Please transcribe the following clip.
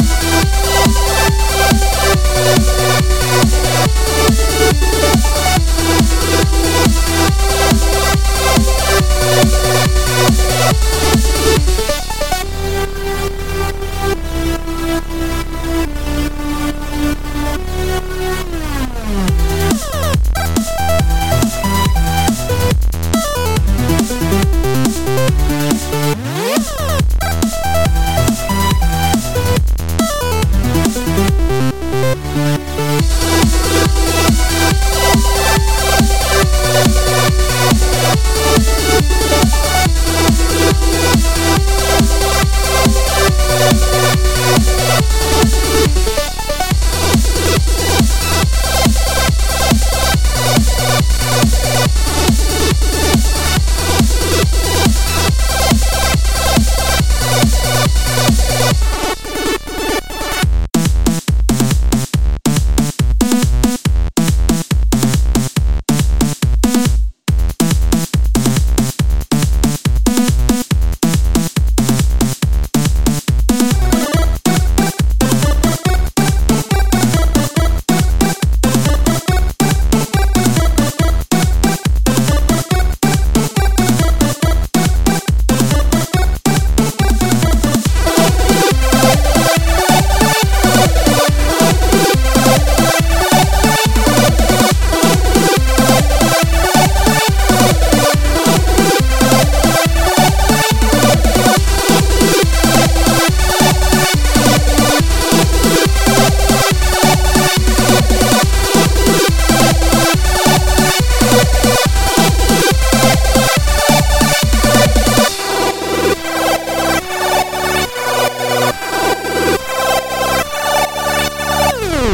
Música